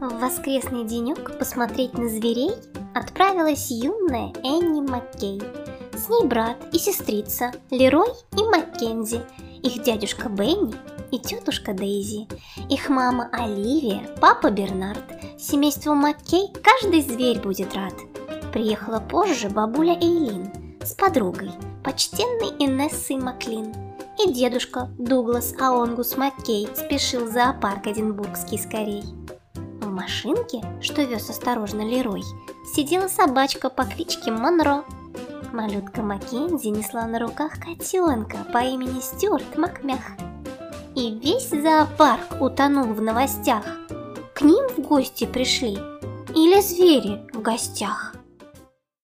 В воскресный денек посмотреть на зверей отправилась юная Энни Маккей. С ней брат и сестрица Лерой и Маккензи, их дядюшка Бенни и тетушка Дейзи, их мама Оливия, папа Бернард. Семейству Маккей каждый зверь будет рад. Приехала позже бабуля Эйлин с подругой, почтенной Инессой Маклин. И дедушка Дуглас Аонгус Маккей спешил в зоопарк Эдинбургский скорей. Машинке, что вез осторожно Лерой, сидела собачка по кличке Монро. Малютка Маккензи несла на руках котенка по имени Стюарт Макмях. И весь зоопарк утонул в новостях. К ним в гости пришли или звери в гостях.